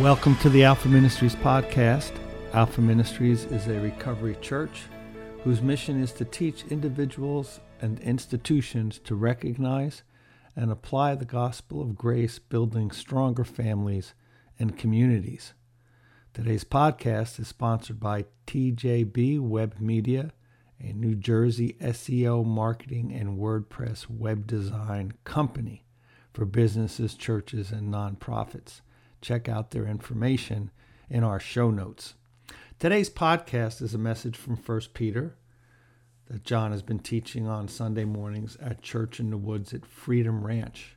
Welcome to the Alpha Ministries podcast. Alpha Ministries is a recovery church whose mission is to teach individuals and institutions to recognize and apply the gospel of grace, building stronger families and communities. Today's podcast is sponsored by TJB Web Media, a New Jersey SEO marketing and WordPress web design company for businesses, churches, and nonprofits. Check out their information in our show notes. Today's podcast is a message from 1 Peter that John has been teaching on Sunday mornings at Church in the Woods at Freedom Ranch.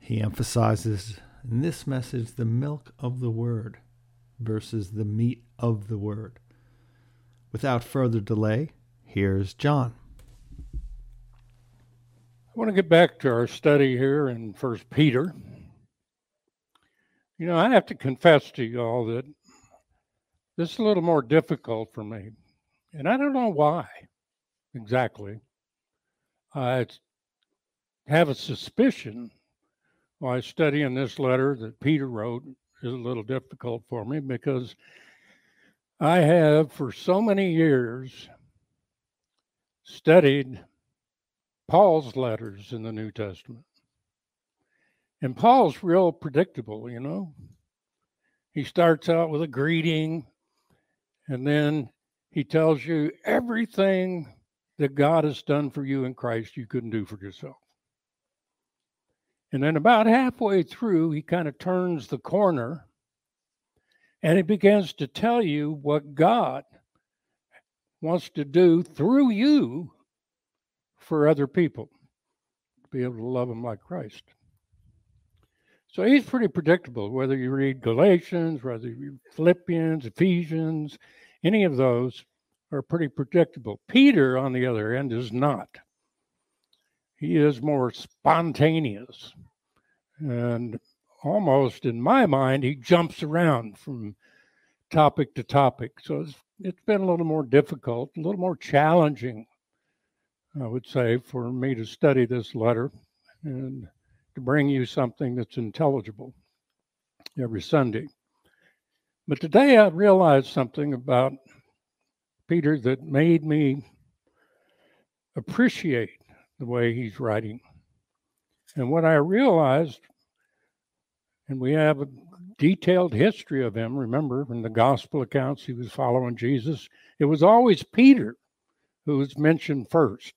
He emphasizes in this message the milk of the Word versus the meat of the Word. Without further delay, here's John. I want to get back to our study here in First Peter. You know, I have to confess to you all that this is a little more difficult for me. And I don't know why exactly. I have a suspicion while studying this letter that Peter wrote is a little difficult for me because I have for so many years studied Paul's letters in the New Testament. And Paul's real predictable, you know. He starts out with a greeting, and then he tells you everything that God has done for you in Christ you couldn't do for yourself. And then about halfway through, he kind of turns the corner and he begins to tell you what God wants to do through you for other people to be able to love them like Christ. So he's pretty predictable, whether you read Galatians, whether you read Philippians, Ephesians, any of those are pretty predictable. Peter, on the other end, is not. He is more spontaneous. And almost in my mind, he jumps around from topic to topic. So it's, it's been a little more difficult, a little more challenging, I would say, for me to study this letter. And to bring you something that's intelligible every Sunday. But today I realized something about Peter that made me appreciate the way he's writing. And what I realized, and we have a detailed history of him, remember, in the gospel accounts, he was following Jesus. It was always Peter who was mentioned first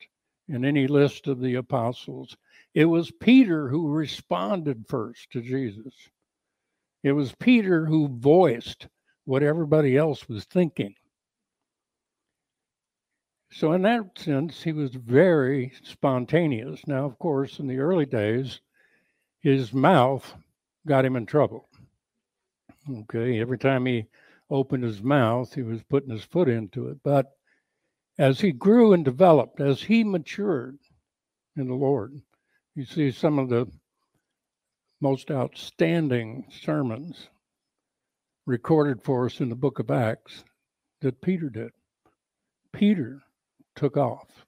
in any list of the apostles. It was Peter who responded first to Jesus. It was Peter who voiced what everybody else was thinking. So, in that sense, he was very spontaneous. Now, of course, in the early days, his mouth got him in trouble. Okay, every time he opened his mouth, he was putting his foot into it. But as he grew and developed, as he matured in the Lord, you see some of the most outstanding sermons recorded for us in the book of Acts that Peter did. Peter took off.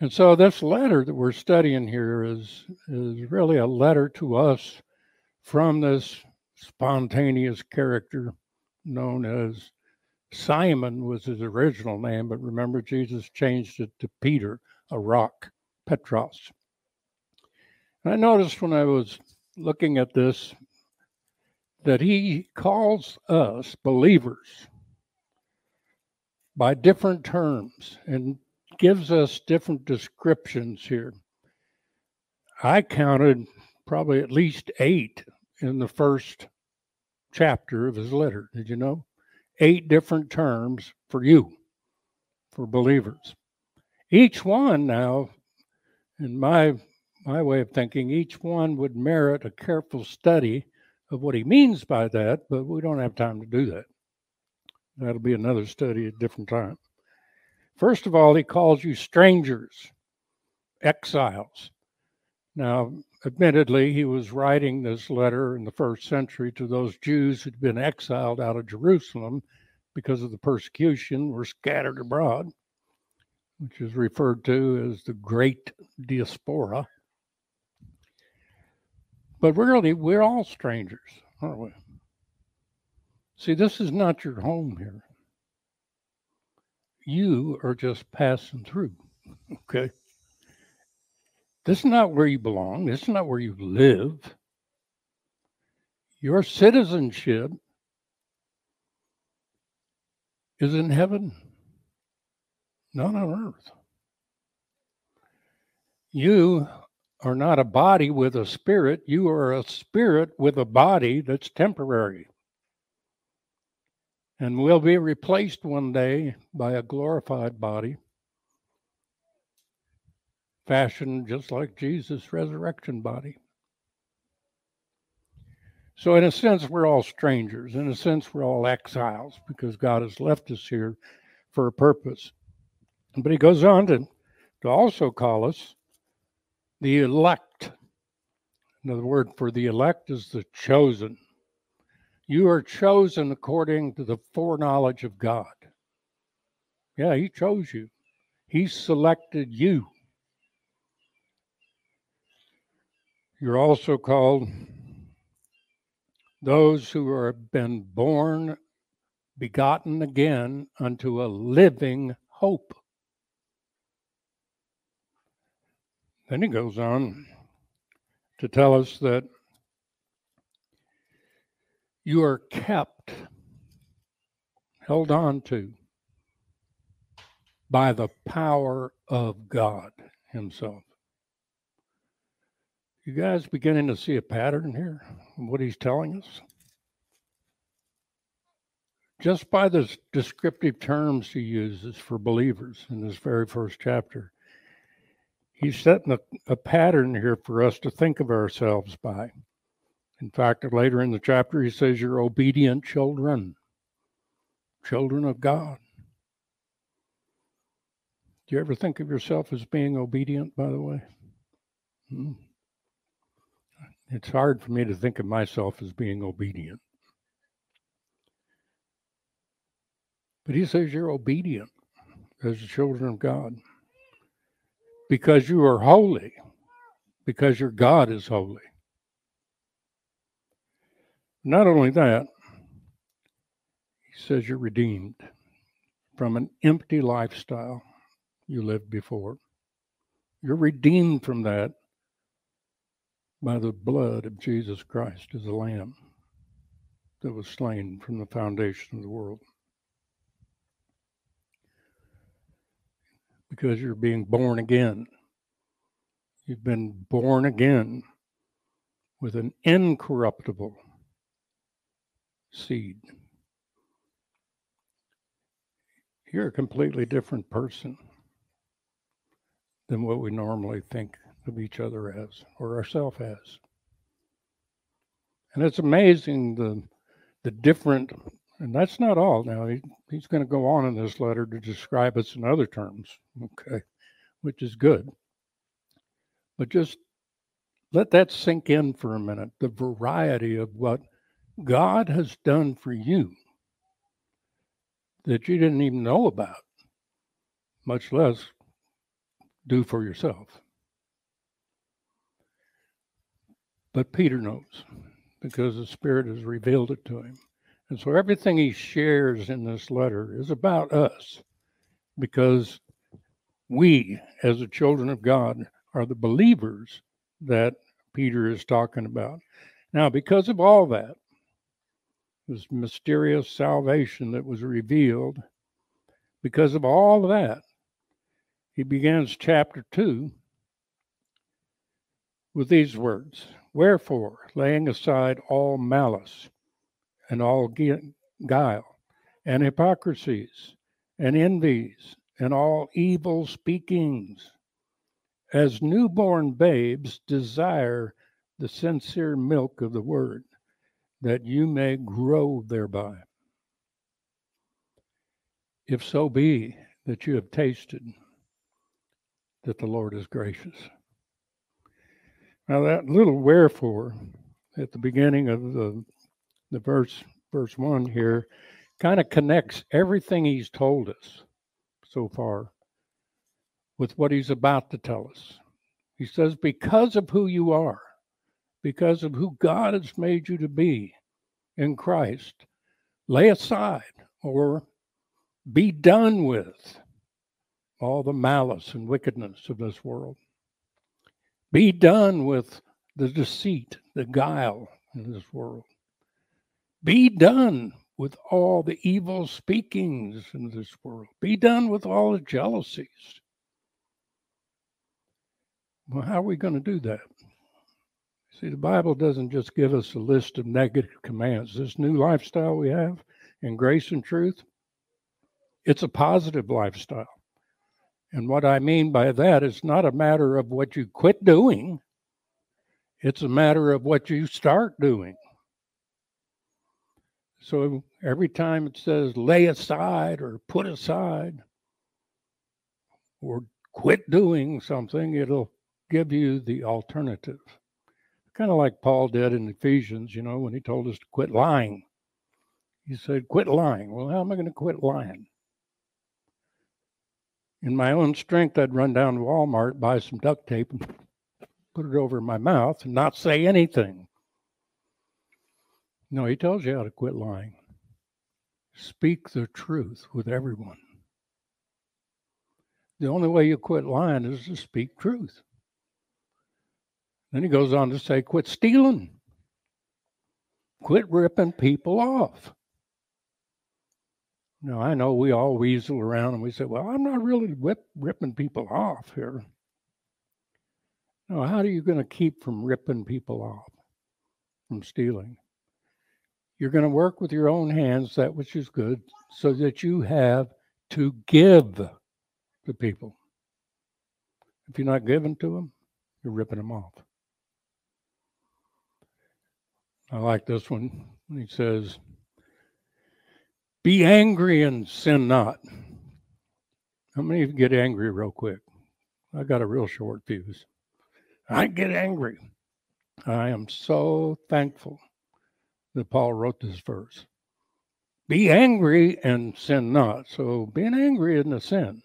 And so this letter that we're studying here is, is really a letter to us from this spontaneous character known as Simon was his original name, but remember Jesus changed it to Peter, a rock, Petros. I noticed when I was looking at this that he calls us believers by different terms and gives us different descriptions here. I counted probably at least eight in the first chapter of his letter. Did you know? Eight different terms for you, for believers. Each one now, in my my way of thinking, each one would merit a careful study of what he means by that, but we don't have time to do that. That'll be another study at a different time. First of all, he calls you strangers, exiles. Now, admittedly, he was writing this letter in the first century to those Jews who'd been exiled out of Jerusalem because of the persecution, were scattered abroad, which is referred to as the Great Diaspora. But really, we're all strangers, aren't we? See, this is not your home here. You are just passing through, okay? This is not where you belong. This is not where you live. Your citizenship is in heaven, not on earth. You are not a body with a spirit, you are a spirit with a body that's temporary. And will be replaced one day by a glorified body, fashioned just like Jesus' resurrection body. So, in a sense, we're all strangers. In a sense, we're all exiles because God has left us here for a purpose. But he goes on to, to also call us the elect. Another word for the elect is the chosen. You are chosen according to the foreknowledge of God. Yeah, He chose you, He selected you. You're also called those who have been born, begotten again unto a living hope. Then he goes on to tell us that you are kept, held on to by the power of God Himself. You guys beginning to see a pattern here? What he's telling us? Just by the descriptive terms he uses for believers in this very first chapter, he's setting a, a pattern here for us to think of ourselves by. In fact, later in the chapter, he says, You're obedient children, children of God. Do you ever think of yourself as being obedient, by the way? Hmm. It's hard for me to think of myself as being obedient. But he says you're obedient as the children of God because you are holy, because your God is holy. Not only that, he says you're redeemed from an empty lifestyle you lived before. You're redeemed from that by the blood of Jesus Christ as a lamb that was slain from the foundation of the world. Because you're being born again. You've been born again with an incorruptible seed. You're a completely different person than what we normally think of each other as or ourselves as. And it's amazing the the different and that's not all. Now he, he's going to go on in this letter to describe us in other terms okay which is good. But just let that sink in for a minute the variety of what god has done for you that you didn't even know about much less do for yourself. But Peter knows because the Spirit has revealed it to him. And so everything he shares in this letter is about us because we, as the children of God, are the believers that Peter is talking about. Now, because of all that, this mysterious salvation that was revealed, because of all of that, he begins chapter 2 with these words Wherefore, laying aside all malice and all guile and hypocrisies and envies and all evil speakings, as newborn babes desire the sincere milk of the word, that you may grow thereby. If so be that you have tasted that the Lord is gracious. Now that little wherefore at the beginning of the the verse verse one here kind of connects everything he's told us so far with what he's about to tell us. He says, because of who you are, because of who God has made you to be in Christ, lay aside or be done with all the malice and wickedness of this world. Be done with the deceit, the guile in this world. Be done with all the evil speakings in this world. Be done with all the jealousies. Well, how are we going to do that? See, the Bible doesn't just give us a list of negative commands. This new lifestyle we have in grace and truth, it's a positive lifestyle. And what I mean by that is not a matter of what you quit doing, it's a matter of what you start doing. So every time it says lay aside or put aside or quit doing something, it'll give you the alternative. Kind of like Paul did in Ephesians, you know, when he told us to quit lying. He said, Quit lying. Well, how am I going to quit lying? In my own strength, I'd run down to Walmart, buy some duct tape, and put it over my mouth and not say anything. No, he tells you how to quit lying. Speak the truth with everyone. The only way you quit lying is to speak truth. Then he goes on to say, quit stealing. Quit ripping people off. Now, I know we all weasel around and we say, well, I'm not really whip, ripping people off here. Now, how are you going to keep from ripping people off, from stealing? You're going to work with your own hands that which is good so that you have to give to people. If you're not giving to them, you're ripping them off. I like this one. He says, Be angry and sin not. How many of you get angry real quick? I got a real short fuse. I get angry. I am so thankful that Paul wrote this verse. Be angry and sin not. So being angry isn't a sin.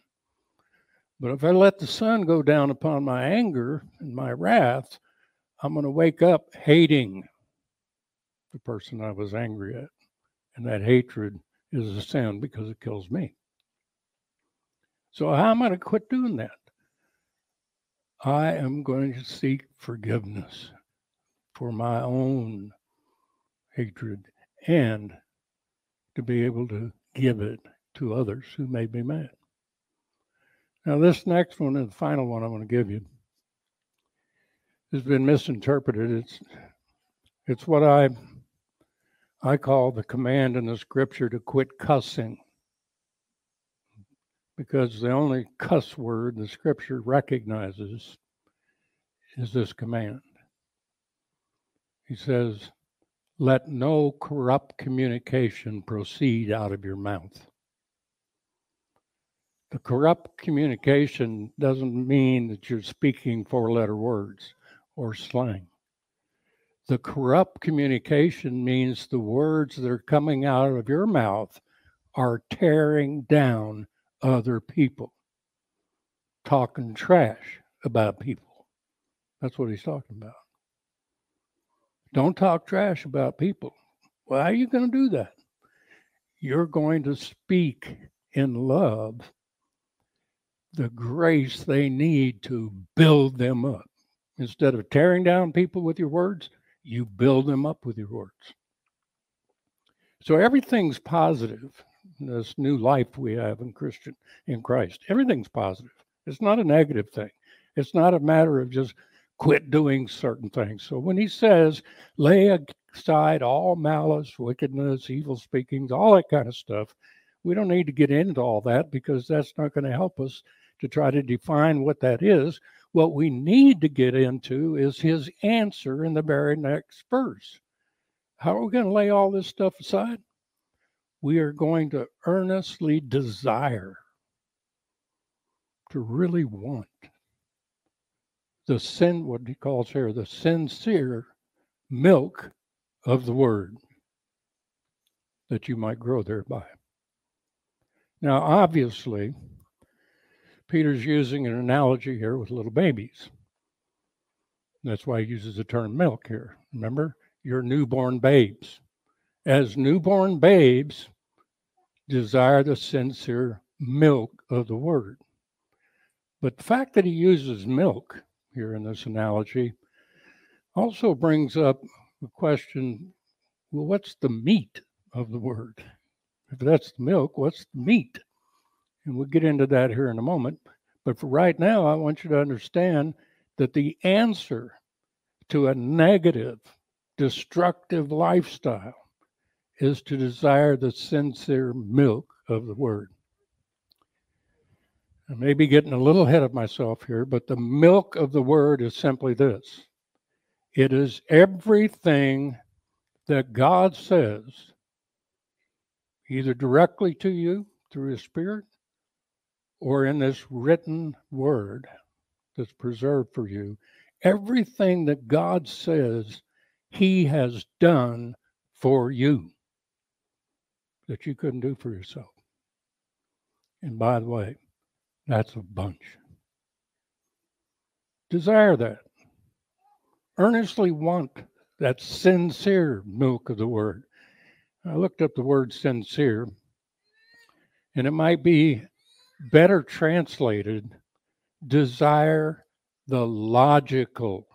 But if I let the sun go down upon my anger and my wrath, I'm going to wake up hating the person I was angry at. And that hatred is a sin because it kills me. So, how am I going to quit doing that? I am going to seek forgiveness for my own hatred and to be able to give it to others who may be mad. Now, this next one and the final one I'm going to give you has been misinterpreted. It's it's what I I call the command in the scripture to quit cussing. Because the only cuss word the scripture recognizes is this command. He says, Let no corrupt communication proceed out of your mouth. The corrupt communication doesn't mean that you're speaking four letter words or slang. The corrupt communication means the words that are coming out of your mouth are tearing down other people, talking trash about people. That's what he's talking about. Don't talk trash about people. How are you going to do that? You're going to speak in love the grace they need to build them up. Instead of tearing down people with your words, you build them up with your words. So everything's positive. This new life we have in Christian in Christ, everything's positive. It's not a negative thing. It's not a matter of just quit doing certain things. So when he says, lay aside all malice, wickedness, evil speakings, all that kind of stuff, we don't need to get into all that because that's not going to help us to try to define what that is. What we need to get into is his answer in the very next verse. How are we going to lay all this stuff aside? We are going to earnestly desire to really want the sin, what he calls here, the sincere milk of the word that you might grow thereby. Now, obviously, Peter's using an analogy here with little babies. That's why he uses the term milk here. Remember, your newborn babes. As newborn babes, desire the sincere milk of the word. But the fact that he uses milk here in this analogy also brings up the question well, what's the meat of the word? If that's the milk, what's the meat? And we'll get into that here in a moment. But for right now, I want you to understand that the answer to a negative, destructive lifestyle is to desire the sincere milk of the word. I may be getting a little ahead of myself here, but the milk of the word is simply this it is everything that God says, either directly to you through His Spirit or in this written word that's preserved for you. Everything that God says He has done for you that you couldn't do for yourself. And by the way, that's a bunch. Desire that. Earnestly want that sincere milk of the word. I looked up the word sincere, and it might be better translated desire the logical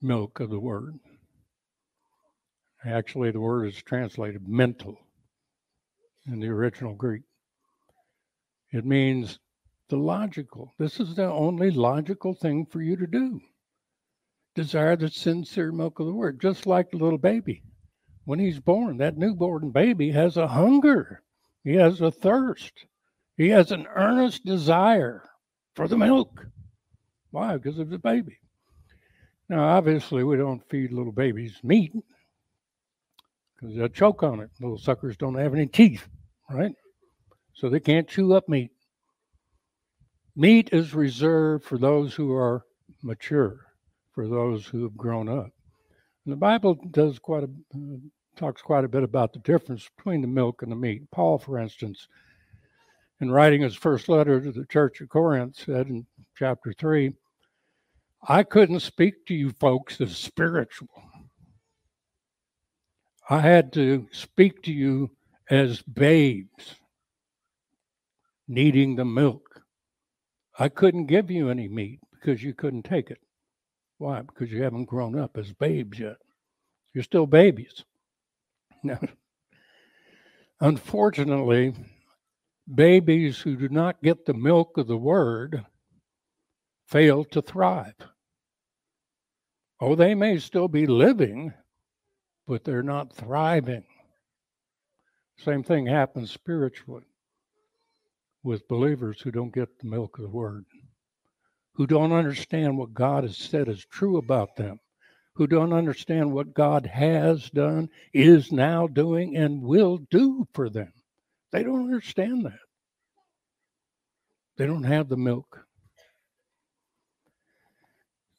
milk of the word. Actually, the word is translated mental in the original Greek. It means the logical. This is the only logical thing for you to do. Desire the sincere milk of the word, just like the little baby. When he's born, that newborn baby has a hunger, he has a thirst, he has an earnest desire for the milk. Why? Because of the baby. Now, obviously, we don't feed little babies meat because they'll choke on it. Little suckers don't have any teeth, right? So they can't chew up meat. Meat is reserved for those who are mature, for those who have grown up. And the Bible does quite a uh, talks quite a bit about the difference between the milk and the meat. Paul, for instance, in writing his first letter to the church of Corinth, said in chapter three, "I couldn't speak to you folks as spiritual. I had to speak to you as babes." Needing the milk. I couldn't give you any meat because you couldn't take it. Why? Because you haven't grown up as babes yet. You're still babies. Now, unfortunately, babies who do not get the milk of the word fail to thrive. Oh, they may still be living, but they're not thriving. Same thing happens spiritually with believers who don't get the milk of the word, who don't understand what God has said is true about them, who don't understand what God has done, is now doing, and will do for them. They don't understand that. They don't have the milk.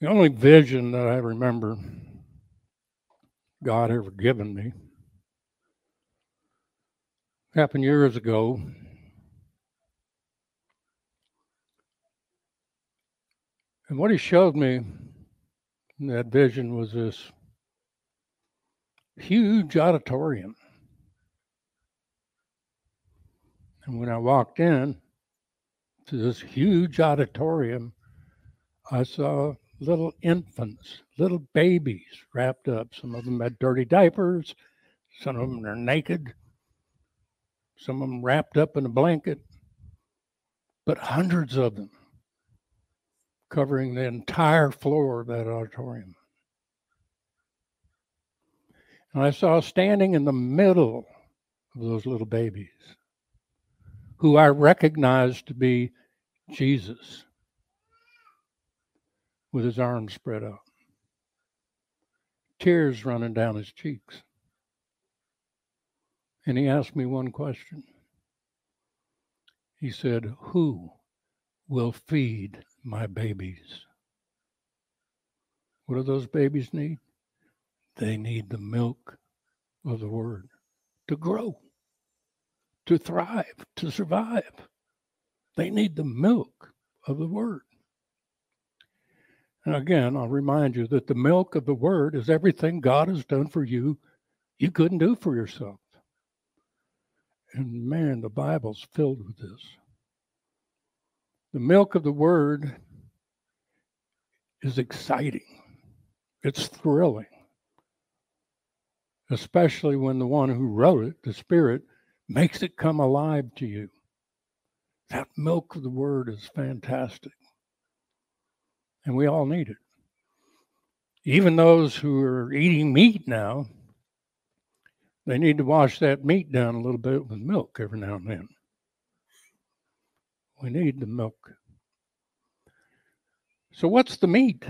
The only vision that I remember God ever given me happened years ago And what he showed me in that vision was this huge auditorium. And when I walked in to this huge auditorium, I saw little infants, little babies wrapped up. Some of them had dirty diapers, some of them are naked, some of them wrapped up in a blanket, but hundreds of them covering the entire floor of that auditorium. And I saw standing in the middle of those little babies, who I recognized to be Jesus with his arms spread out, tears running down his cheeks. And he asked me one question. He said, Who will feed my babies. What do those babies need? They need the milk of the word to grow, to thrive, to survive. They need the milk of the word. And again, I'll remind you that the milk of the word is everything God has done for you, you couldn't do for yourself. And man, the Bible's filled with this. The milk of the word is exciting, it's thrilling, especially when the one who wrote it, the Spirit, makes it come alive to you. That milk of the word is fantastic. And we all need it. Even those who are eating meat now, they need to wash that meat down a little bit with milk every now and then. We need the milk. So, what's the meat?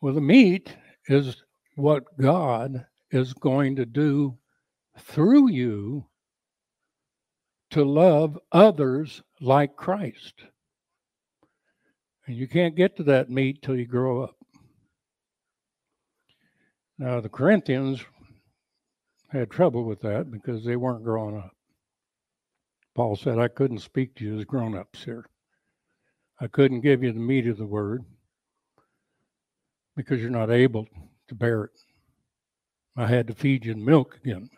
Well, the meat is what God is going to do through you to love others like Christ. And you can't get to that meat till you grow up. Now, the Corinthians had trouble with that because they weren't growing up. Paul said, I couldn't speak to you as grown ups here. I couldn't give you the meat of the word because you're not able to bear it. I had to feed you milk again.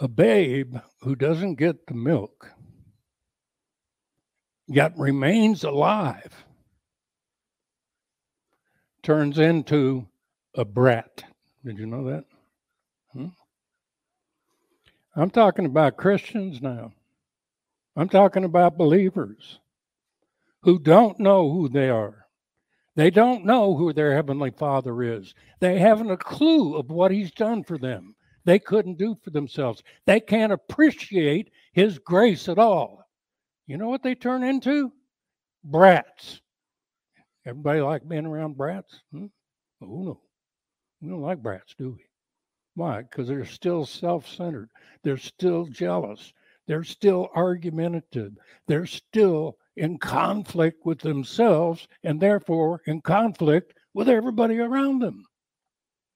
A babe who doesn't get the milk yet remains alive turns into a brat. Did you know that? Hmm? I'm talking about Christians now. I'm talking about believers who don't know who they are. They don't know who their Heavenly Father is. They haven't a clue of what He's done for them. They couldn't do for themselves. They can't appreciate His grace at all. You know what they turn into? Brats. Everybody like being around brats? Hmm? Oh, no. We don't like brats, do we? Why? Because they're still self centered. They're still jealous. They're still argumentative. They're still in conflict with themselves and therefore in conflict with everybody around them.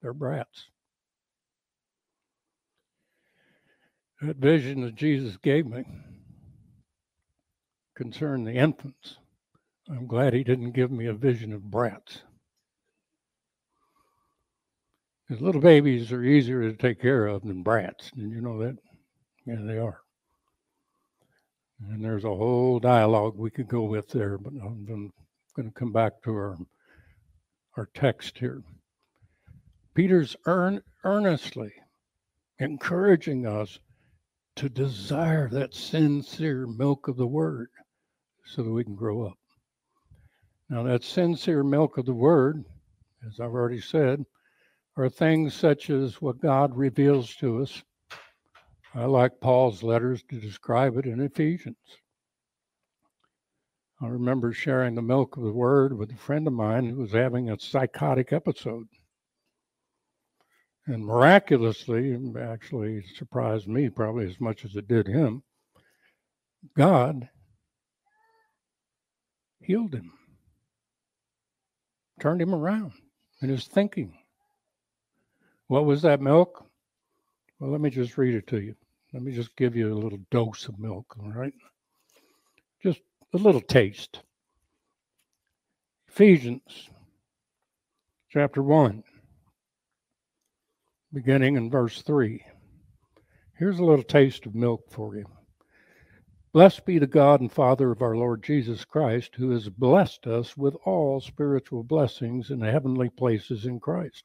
They're brats. That vision that Jesus gave me concerned the infants. I'm glad he didn't give me a vision of brats. Because little babies are easier to take care of than brats. Did you know that? Yeah, they are. And there's a whole dialogue we could go with there, but I'm going to come back to our our text here. Peter's earn, earnestly encouraging us to desire that sincere milk of the word so that we can grow up. Now, that sincere milk of the word, as I've already said, are things such as what God reveals to us I like Paul's letters to describe it in Ephesians. I remember sharing the milk of the word with a friend of mine who was having a psychotic episode. And miraculously, actually surprised me probably as much as it did him, God healed him, turned him around in his thinking. What was that milk? Well, let me just read it to you. Let me just give you a little dose of milk, all right? Just a little taste. Ephesians chapter 1, beginning in verse 3. Here's a little taste of milk for you. Blessed be the God and Father of our Lord Jesus Christ, who has blessed us with all spiritual blessings in the heavenly places in Christ,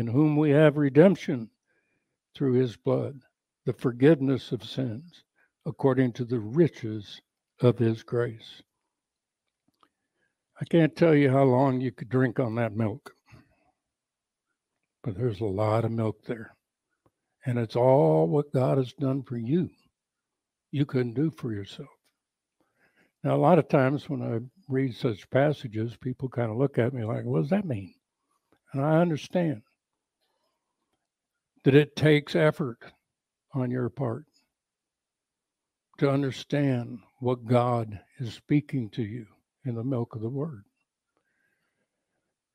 in whom we have redemption through His blood the forgiveness of sins according to the riches of his grace. I can't tell you how long you could drink on that milk, but there's a lot of milk there. And it's all what God has done for you. You couldn't do for yourself. Now, a lot of times when I read such passages, people kind of look at me like, what does that mean? And I understand that it takes effort on your part to understand what God is speaking to you in the milk of the word.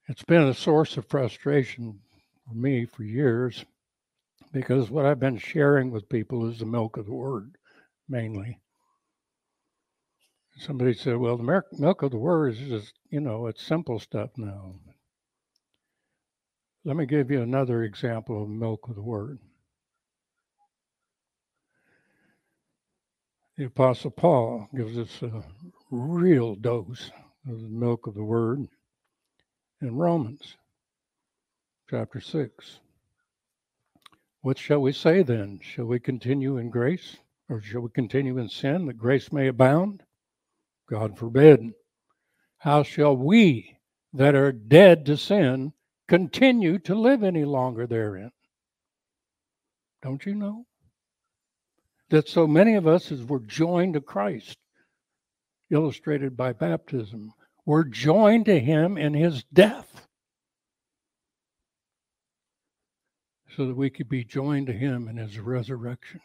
It's been a source of frustration for me for years because what I've been sharing with people is the milk of the word mainly. Somebody said, well, the milk of the word is just, you know, it's simple stuff now. Let me give you another example of milk of the word. The Apostle Paul gives us a real dose of the milk of the word in Romans chapter 6. What shall we say then? Shall we continue in grace or shall we continue in sin that grace may abound? God forbid. How shall we that are dead to sin continue to live any longer therein? Don't you know? That so many of us, as we're joined to Christ, illustrated by baptism, we're joined to him in his death so that we could be joined to him in his resurrection,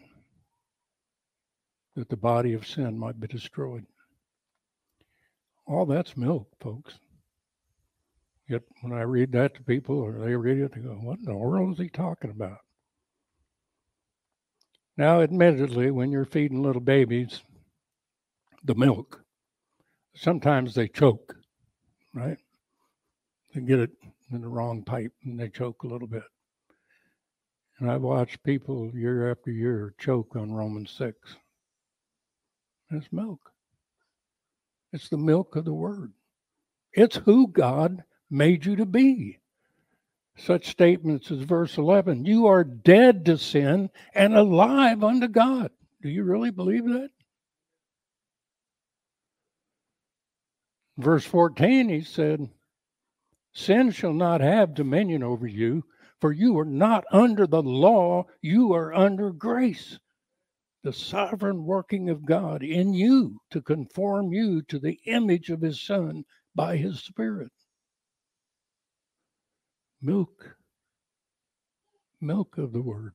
that the body of sin might be destroyed. All that's milk, folks. Yet when I read that to people or they read it, they go, What in the world is he talking about? Now, admittedly, when you're feeding little babies the milk, sometimes they choke, right? They get it in the wrong pipe and they choke a little bit. And I've watched people year after year choke on Romans 6. It's milk. It's the milk of the word. It's who God made you to be. Such statements as verse 11 You are dead to sin and alive unto God. Do you really believe that? Verse 14, he said, Sin shall not have dominion over you, for you are not under the law, you are under grace the sovereign working of God in you to conform you to the image of his Son by his Spirit. Milk, milk of the Word.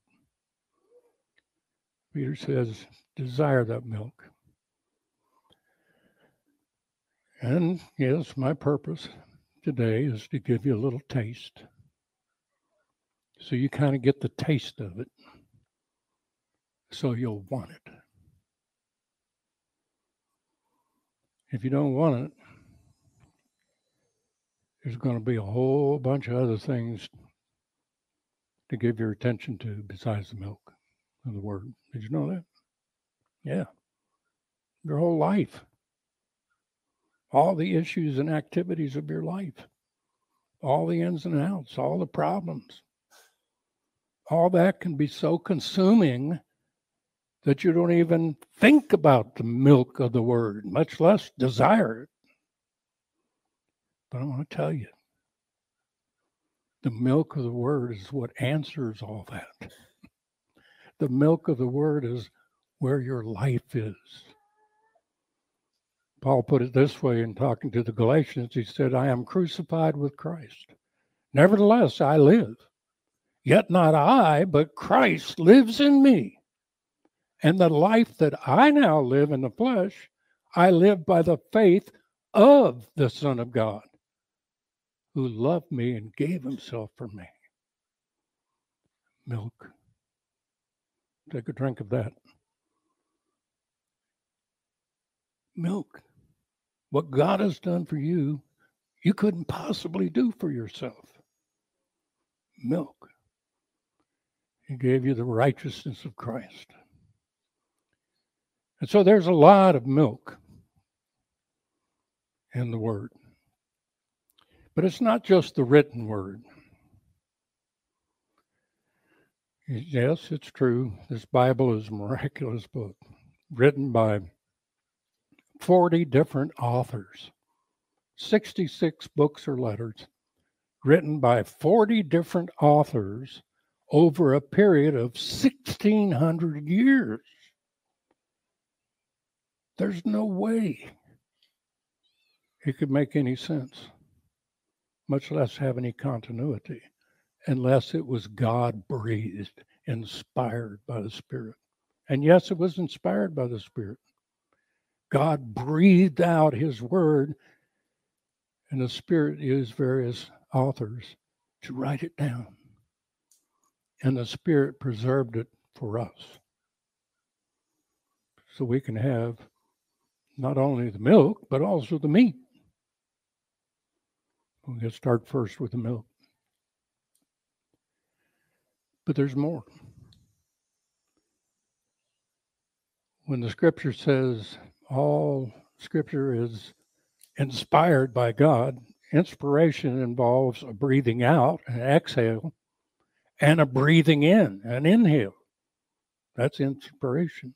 Peter says, desire that milk. And yes, my purpose today is to give you a little taste. So you kind of get the taste of it so you'll want it. If you don't want it, there's going to be a whole bunch of other things to give your attention to besides the milk of the word. Did you know that? Yeah. Your whole life. All the issues and activities of your life. All the ins and outs, all the problems. All that can be so consuming that you don't even think about the milk of the word, much less desire it. But I want to tell you, the milk of the word is what answers all that. The milk of the word is where your life is. Paul put it this way in talking to the Galatians. He said, I am crucified with Christ. Nevertheless, I live. Yet not I, but Christ lives in me. And the life that I now live in the flesh, I live by the faith of the Son of God who loved me and gave himself for me. Milk. Take a drink of that. Milk. What God has done for you, you couldn't possibly do for yourself. Milk. He gave you the righteousness of Christ. And so there's a lot of milk in the Word. But it's not just the written Word. Yes, it's true. This Bible is a miraculous book written by 40 different authors, 66 books or letters written by 40 different authors over a period of 1600 years. There's no way it could make any sense, much less have any continuity, unless it was God breathed, inspired by the Spirit. And yes, it was inspired by the Spirit. God breathed out his word, and the Spirit used various authors to write it down. And the Spirit preserved it for us. So we can have not only the milk, but also the meat. We're going to start first with the milk. But there's more. When the scripture says all scripture is inspired by God, inspiration involves a breathing out, an exhale, and a breathing in, an inhale. That's inspiration.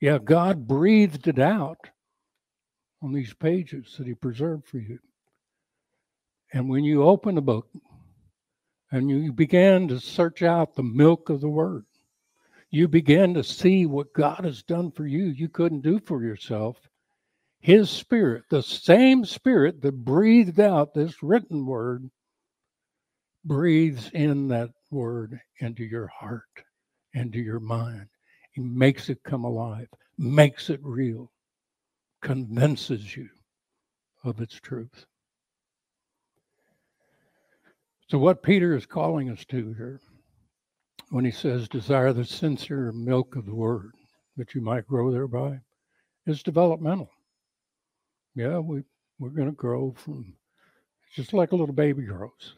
Yeah, God breathed it out on these pages that He preserved for you. And when you open the book and you began to search out the milk of the Word, you began to see what God has done for you, you couldn't do for yourself. His Spirit, the same Spirit that breathed out this written Word, breathes in that Word into your heart, into your mind. He makes it come alive, makes it real, convinces you of its truth. So, what Peter is calling us to here when he says, desire the sincere milk of the word that you might grow thereby, is developmental. Yeah, we, we're going to grow from just like a little baby grows.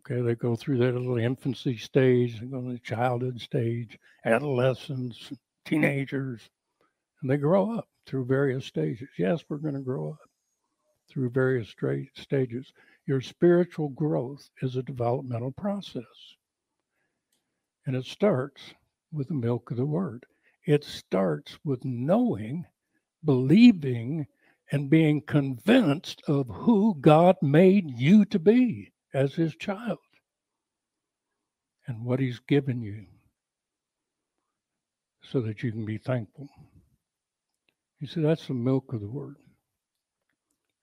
Okay, they go through that little infancy stage, they go to the childhood stage, adolescence, teenagers, and they grow up through various stages. Yes, we're going to grow up through various stages. Your spiritual growth is a developmental process. And it starts with the milk of the word. It starts with knowing, believing, and being convinced of who God made you to be as his child and what he's given you so that you can be thankful. You see, that's the milk of the word.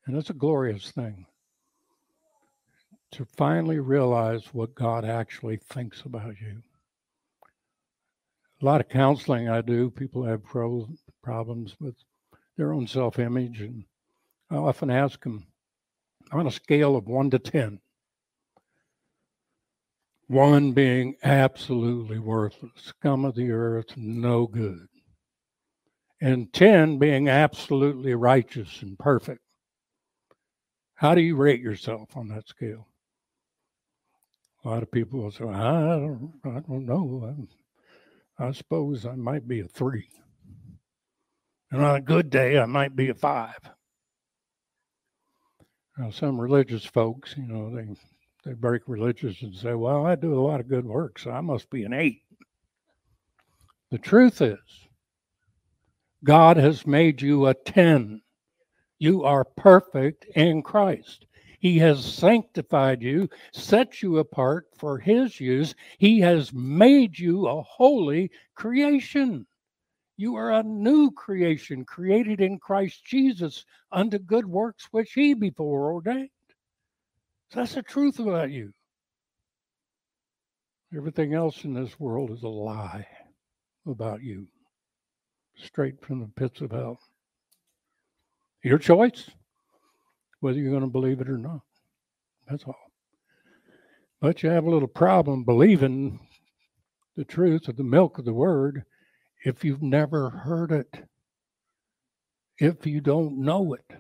And that's a glorious thing to finally realize what God actually thinks about you. A lot of counseling I do, people have pro- problems with their own self image. And I often ask them on a scale of one to 10, one being absolutely worthless, scum of the earth, no good. And 10 being absolutely righteous and perfect. How do you rate yourself on that scale? A lot of people will say, I don't, I don't know. I, I suppose I might be a three. And on a good day, I might be a five. Now, some religious folks, you know, they they break religious and say, well, I do a lot of good work, so I must be an eight. The truth is, God has made you a 10. You are perfect in Christ. He has sanctified you, set you apart for His use. He has made you a holy creation. You are a new creation created in Christ Jesus unto good works which He before ordained. That's the truth about you. Everything else in this world is a lie about you, straight from the pits of hell. Your choice, whether you're going to believe it or not. That's all. But you have a little problem believing the truth of the milk of the word if you've never heard it, if you don't know it.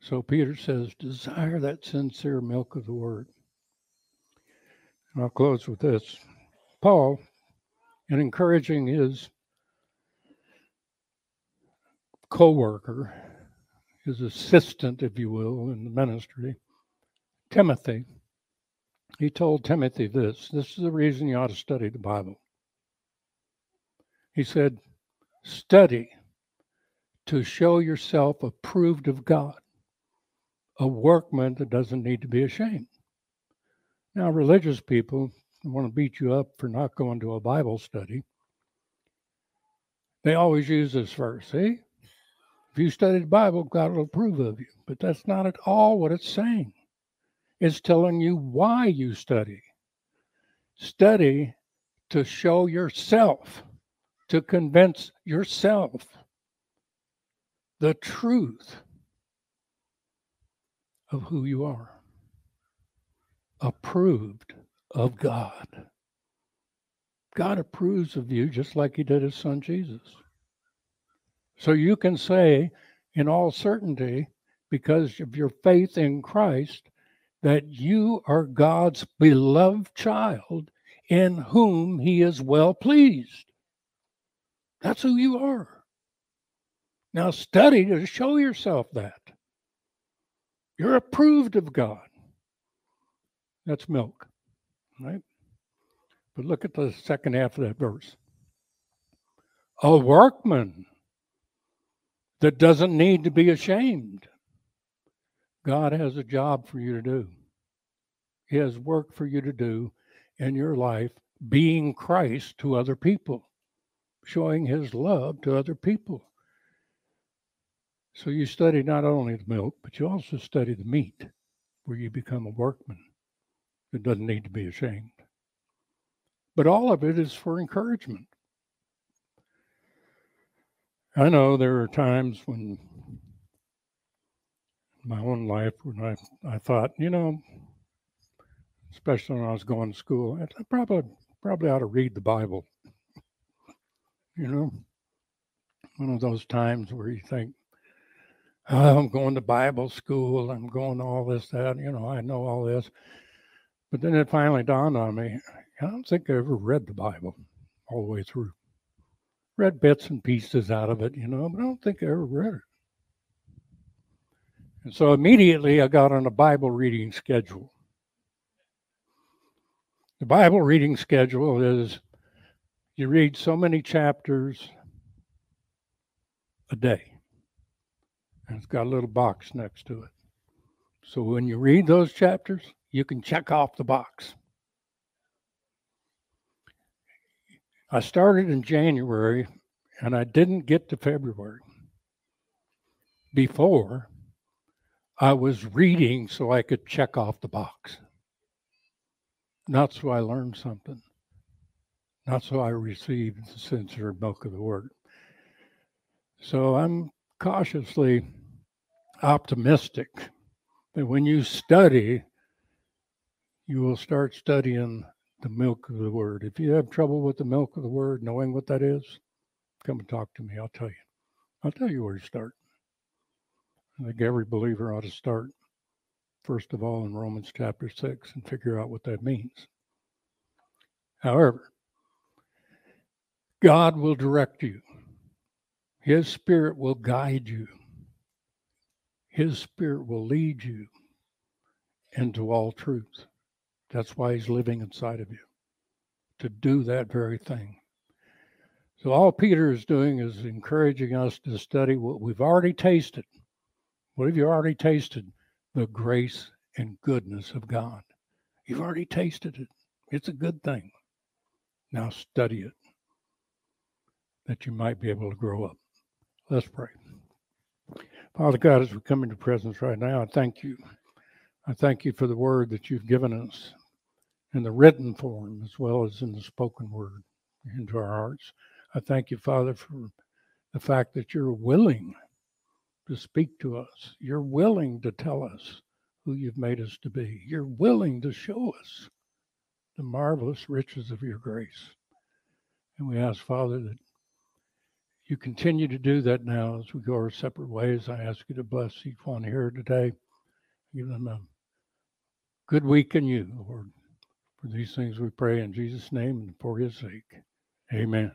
So Peter says, desire that sincere milk of the word. And I'll close with this. Paul, in encouraging his co worker, his assistant, if you will, in the ministry, Timothy, he told Timothy this this is the reason you ought to study the Bible. He said, Study to show yourself approved of God a workman that doesn't need to be ashamed. Now, religious people want to beat you up for not going to a Bible study. They always use this verse. See, If you study the Bible, God will approve of you. But that's not at all what it's saying. It's telling you why you study. Study to show yourself, to convince yourself the truth of who you are, approved of God. God approves of you just like he did his son Jesus. So you can say in all certainty, because of your faith in Christ, that you are God's beloved child in whom he is well pleased. That's who you are. Now study to show yourself that. You're approved of God. That's milk, right? But look at the second half of that verse. A workman that doesn't need to be ashamed. God has a job for you to do. He has work for you to do in your life, being Christ to other people, showing his love to other people. So you study not only the milk, but you also study the meat, where you become a workman that doesn't need to be ashamed. But all of it is for encouragement. I know there are times when my own life when I, I thought, you know, especially when I was going to school, I probably probably ought to read the Bible. You know, one of those times where you think, oh, I'm going to Bible school, I'm going to all this, that, you know, I know all this. But then it finally dawned on me, I don't think I ever read the Bible all the way through read bits and pieces out of it, you know, but I don't think I ever read it. And so immediately I got on a Bible reading schedule. The Bible reading schedule is you read so many chapters a day. And it's got a little box next to it. So when you read those chapters, you can check off the box. I started in January and I didn't get to February before I was reading so I could check off the box. Not so I learned something, not so I received the sincere milk of the word. So I'm cautiously optimistic that when you study, you will start studying the milk of the word. If you have trouble with the milk of the word, knowing what that is, come and talk to me. I'll tell you. I'll tell you where to start. I think every believer ought to start, first of all, in Romans chapter 6 and figure out what that means. However, God will direct you, His Spirit will guide you, His Spirit will lead you into all truth. That's why he's living inside of you to do that very thing. So, all Peter is doing is encouraging us to study what we've already tasted. What have you already tasted? The grace and goodness of God. You've already tasted it. It's a good thing. Now study it that you might be able to grow up. Let's pray. Father God, as we come into presence right now, I thank you. I thank you for the word that you've given us in the written form as well as in the spoken word into our hearts. I thank you, Father, for the fact that you're willing to speak to us. You're willing to tell us who you've made us to be. You're willing to show us the marvelous riches of your grace. And we ask, Father, that you continue to do that now as we go our separate ways. I ask you to bless each one here today. Give them a good week in you, Lord. For these things we pray in Jesus' name and for his sake. Amen.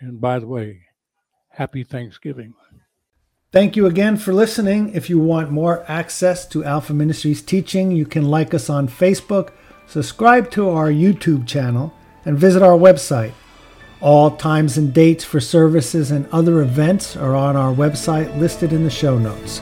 And by the way, happy Thanksgiving. Thank you again for listening. If you want more access to Alpha Ministries teaching, you can like us on Facebook, subscribe to our YouTube channel, and visit our website. All times and dates for services and other events are on our website listed in the show notes.